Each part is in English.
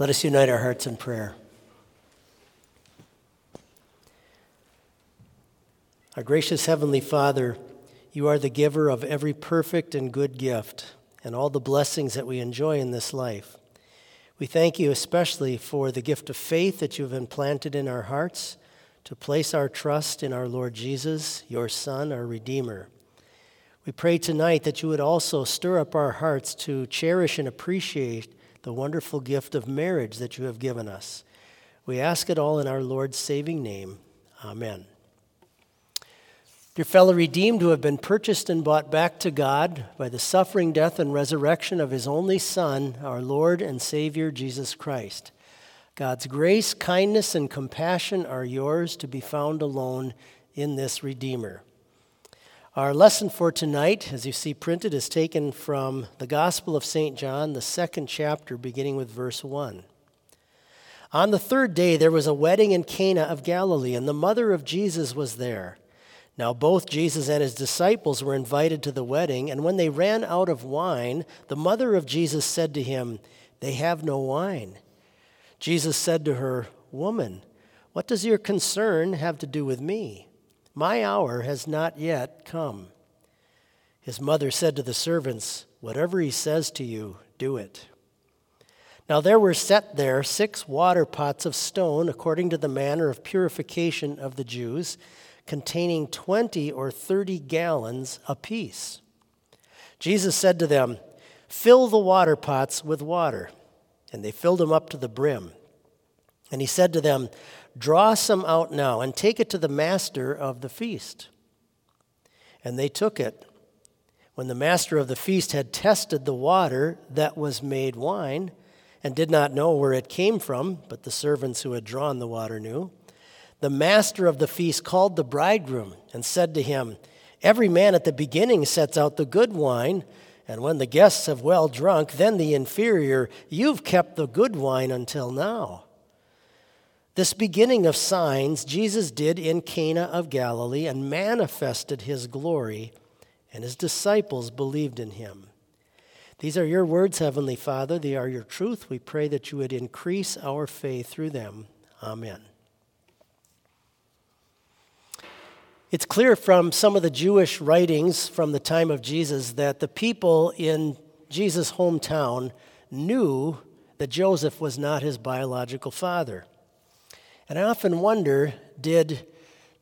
Let us unite our hearts in prayer. Our gracious Heavenly Father, you are the giver of every perfect and good gift and all the blessings that we enjoy in this life. We thank you especially for the gift of faith that you have implanted in our hearts to place our trust in our Lord Jesus, your Son, our Redeemer. We pray tonight that you would also stir up our hearts to cherish and appreciate the wonderful gift of marriage that you have given us. We ask it all in our Lord's saving name. Amen. Dear fellow redeemed who have been purchased and bought back to God by the suffering, death, and resurrection of his only Son, our Lord and Savior, Jesus Christ. God's grace, kindness, and compassion are yours to be found alone in this Redeemer. Our lesson for tonight, as you see printed, is taken from the Gospel of St. John, the second chapter, beginning with verse 1. On the third day, there was a wedding in Cana of Galilee, and the mother of Jesus was there. Now, both Jesus and his disciples were invited to the wedding, and when they ran out of wine, the mother of Jesus said to him, They have no wine. Jesus said to her, Woman, what does your concern have to do with me? My hour has not yet come. His mother said to the servants, Whatever he says to you, do it. Now there were set there six water pots of stone, according to the manner of purification of the Jews, containing twenty or thirty gallons apiece. Jesus said to them, Fill the water pots with water. And they filled them up to the brim. And he said to them, Draw some out now and take it to the master of the feast. And they took it. When the master of the feast had tested the water that was made wine, and did not know where it came from, but the servants who had drawn the water knew, the master of the feast called the bridegroom and said to him, Every man at the beginning sets out the good wine, and when the guests have well drunk, then the inferior. You've kept the good wine until now. This beginning of signs Jesus did in Cana of Galilee and manifested his glory, and his disciples believed in him. These are your words, Heavenly Father. They are your truth. We pray that you would increase our faith through them. Amen. It's clear from some of the Jewish writings from the time of Jesus that the people in Jesus' hometown knew that Joseph was not his biological father. And I often wonder did,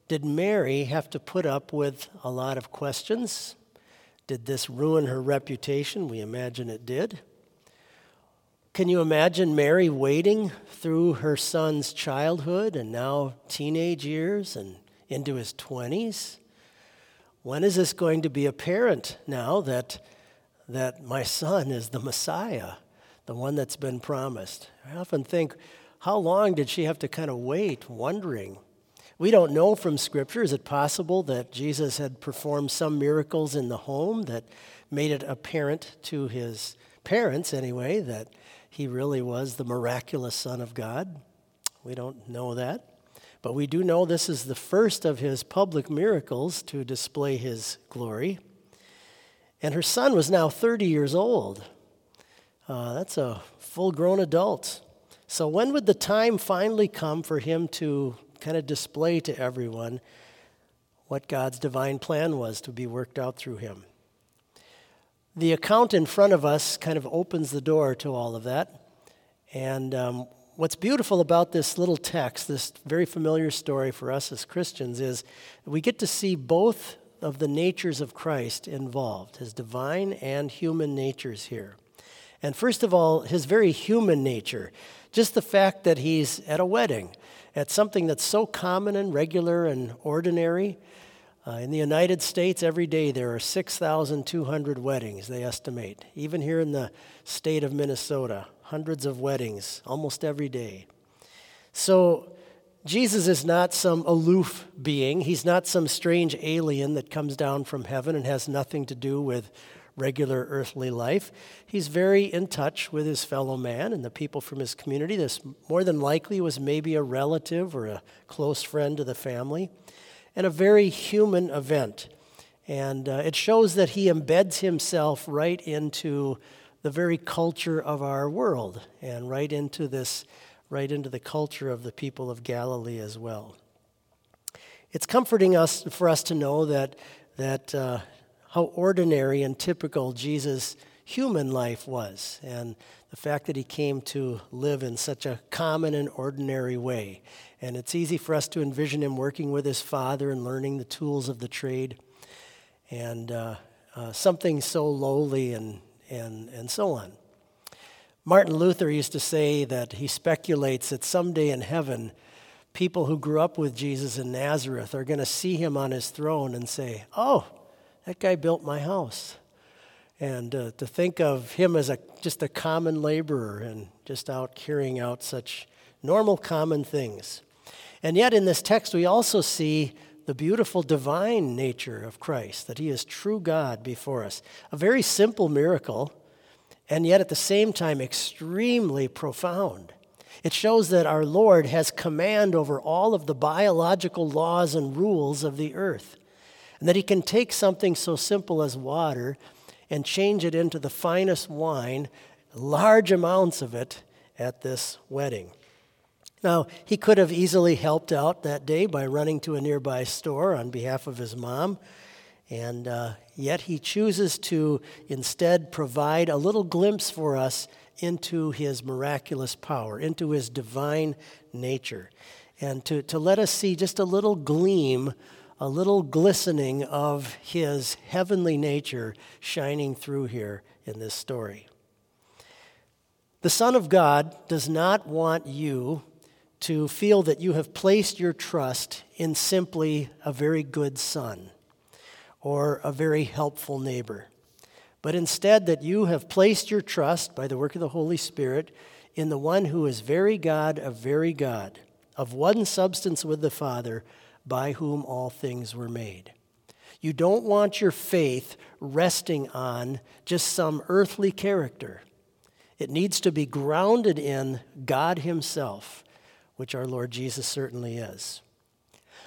did Mary have to put up with a lot of questions? Did this ruin her reputation? We imagine it did. Can you imagine Mary waiting through her son's childhood and now teenage years and into his 20s? When is this going to be apparent now that, that my son is the Messiah, the one that's been promised? I often think, how long did she have to kind of wait, wondering? We don't know from Scripture. Is it possible that Jesus had performed some miracles in the home that made it apparent to his parents, anyway, that he really was the miraculous Son of God? We don't know that. But we do know this is the first of his public miracles to display his glory. And her son was now 30 years old. Uh, that's a full grown adult. So, when would the time finally come for him to kind of display to everyone what God's divine plan was to be worked out through him? The account in front of us kind of opens the door to all of that. And um, what's beautiful about this little text, this very familiar story for us as Christians, is we get to see both of the natures of Christ involved, his divine and human natures here. And first of all, his very human nature. Just the fact that he's at a wedding, at something that's so common and regular and ordinary. Uh, in the United States, every day there are 6,200 weddings, they estimate. Even here in the state of Minnesota, hundreds of weddings almost every day. So, Jesus is not some aloof being. He's not some strange alien that comes down from heaven and has nothing to do with regular earthly life. He's very in touch with his fellow man and the people from his community. This more than likely was maybe a relative or a close friend to the family, and a very human event. And uh, it shows that he embeds himself right into the very culture of our world and right into this, right into the culture of the people of Galilee as well. It's comforting us for us to know that that uh, how ordinary and typical Jesus' human life was, and the fact that he came to live in such a common and ordinary way. And it's easy for us to envision him working with his father and learning the tools of the trade, and uh, uh, something so lowly and, and, and so on. Martin Luther used to say that he speculates that someday in heaven, people who grew up with Jesus in Nazareth are going to see him on his throne and say, Oh, that guy built my house. And uh, to think of him as a, just a common laborer and just out carrying out such normal, common things. And yet, in this text, we also see the beautiful divine nature of Christ, that he is true God before us. A very simple miracle, and yet at the same time, extremely profound. It shows that our Lord has command over all of the biological laws and rules of the earth, and that He can take something so simple as water and change it into the finest wine, large amounts of it, at this wedding. Now, he could have easily helped out that day by running to a nearby store on behalf of his mom, and uh, yet he chooses to instead provide a little glimpse for us into his miraculous power, into his divine nature, and to, to let us see just a little gleam, a little glistening of his heavenly nature shining through here in this story. The Son of God does not want you to feel that you have placed your trust in simply a very good son or a very helpful neighbor but instead that you have placed your trust by the work of the Holy Spirit in the one who is very God of very God, of one substance with the Father, by whom all things were made. You don't want your faith resting on just some earthly character. It needs to be grounded in God Himself, which our Lord Jesus certainly is.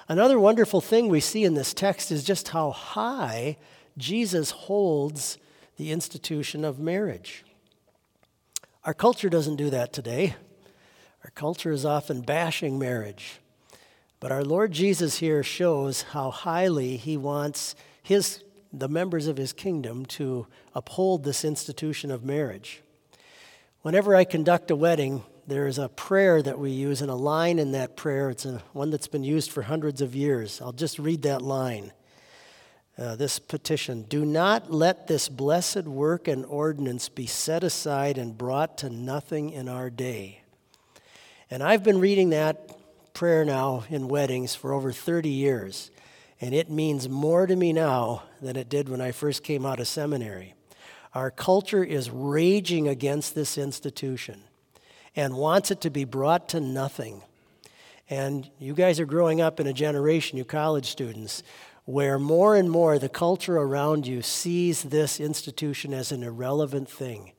Another wonderful thing we see in this text is just how high Jesus holds the institution of marriage. Our culture doesn't do that today. Our culture is often bashing marriage. But our Lord Jesus here shows how highly he wants his, the members of his kingdom to uphold this institution of marriage. Whenever I conduct a wedding, there is a prayer that we use and a line in that prayer. It's a, one that's been used for hundreds of years. I'll just read that line uh, this petition Do not let this blessed work and ordinance be set aside and brought to nothing in our day. And I've been reading that prayer now in weddings for over 30 years, and it means more to me now than it did when I first came out of seminary. Our culture is raging against this institution and wants it to be brought to nothing. And you guys are growing up in a generation, you college students, where more and more the culture around you sees this institution as an irrelevant thing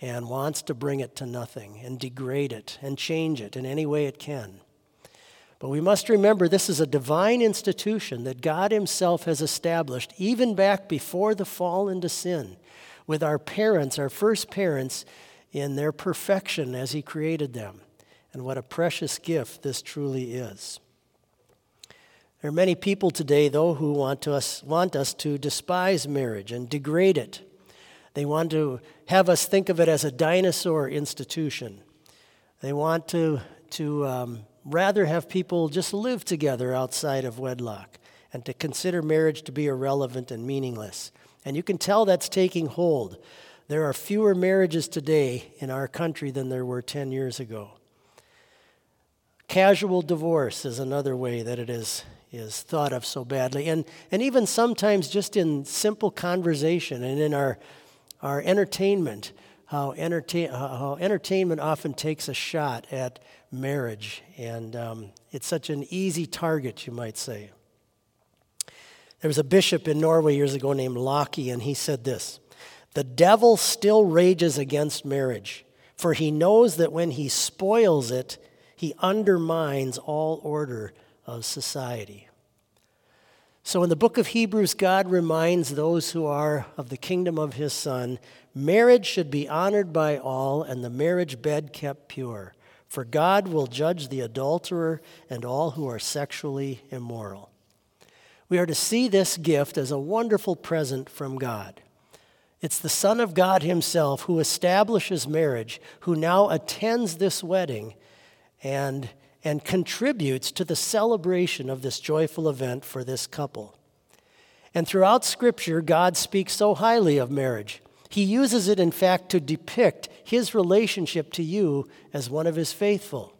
and wants to bring it to nothing and degrade it and change it in any way it can. But we must remember this is a divine institution that God Himself has established even back before the fall into sin, with our parents, our first parents, in their perfection as He created them. And what a precious gift this truly is. There are many people today, though, who want, us, want us to despise marriage and degrade it. They want to have us think of it as a dinosaur institution. They want to, to um, rather have people just live together outside of wedlock and to consider marriage to be irrelevant and meaningless. And you can tell that's taking hold. There are fewer marriages today in our country than there were 10 years ago. Casual divorce is another way that it is is thought of so badly. And, and even sometimes just in simple conversation and in our, our entertainment, how, entertain, how entertainment often takes a shot at marriage. And um, it's such an easy target, you might say. There was a bishop in Norway years ago named Locke, and he said this The devil still rages against marriage, for he knows that when he spoils it, he undermines all order of society. So, in the book of Hebrews, God reminds those who are of the kingdom of his Son marriage should be honored by all and the marriage bed kept pure. For God will judge the adulterer and all who are sexually immoral. We are to see this gift as a wonderful present from God. It's the Son of God Himself who establishes marriage, who now attends this wedding and, and contributes to the celebration of this joyful event for this couple. And throughout Scripture, God speaks so highly of marriage. He uses it, in fact, to depict his relationship to you as one of his faithful,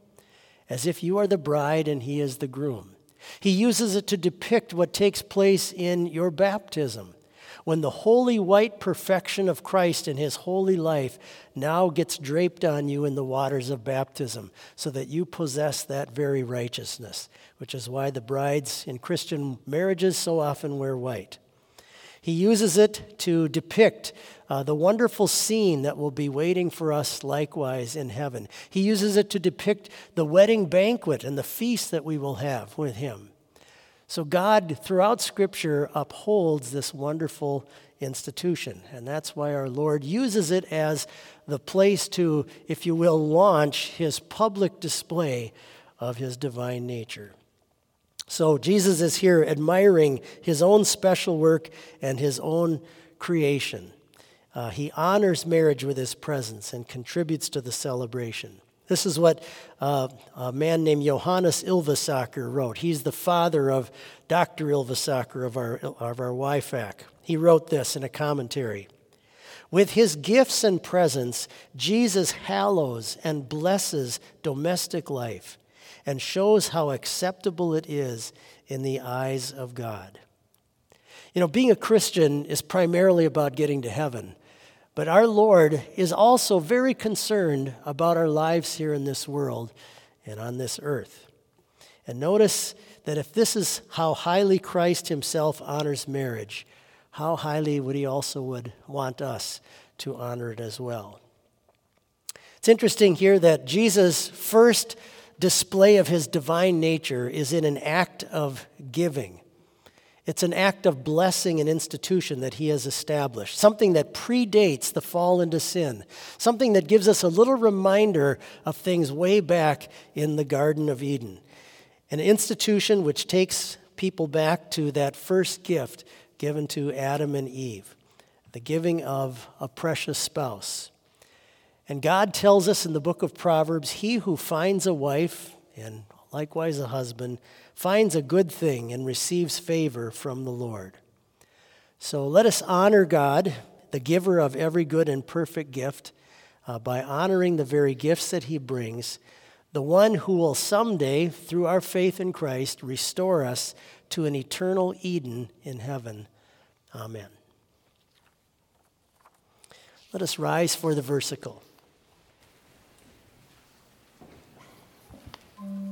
as if you are the bride and he is the groom. He uses it to depict what takes place in your baptism, when the holy white perfection of Christ in his holy life now gets draped on you in the waters of baptism, so that you possess that very righteousness, which is why the brides in Christian marriages so often wear white. He uses it to depict uh, the wonderful scene that will be waiting for us likewise in heaven. He uses it to depict the wedding banquet and the feast that we will have with Him. So, God, throughout Scripture, upholds this wonderful institution. And that's why our Lord uses it as the place to, if you will, launch His public display of His divine nature. So Jesus is here admiring his own special work and his own creation. Uh, he honors marriage with his presence and contributes to the celebration. This is what uh, a man named Johannes Ylvisaker wrote. He's the father of Dr. Ylvisaker of our, of our YFAC. He wrote this in a commentary. With his gifts and presence, Jesus hallows and blesses domestic life and shows how acceptable it is in the eyes of God. You know, being a Christian is primarily about getting to heaven, but our Lord is also very concerned about our lives here in this world and on this earth. And notice that if this is how highly Christ himself honors marriage, how highly would he also would want us to honor it as well. It's interesting here that Jesus first display of his divine nature is in an act of giving. It's an act of blessing an institution that he has established, something that predates the fall into sin, something that gives us a little reminder of things way back in the Garden of Eden. An institution which takes people back to that first gift given to Adam and Eve the giving of a precious spouse. And God tells us in the book of Proverbs He who finds a wife, and likewise a husband, finds a good thing and receives favor from the Lord. So let us honor God, the giver of every good and perfect gift, uh, by honoring the very gifts that He brings, the one who will someday, through our faith in Christ, restore us to an eternal Eden in heaven. Amen. Let us rise for the versicle. Thank you.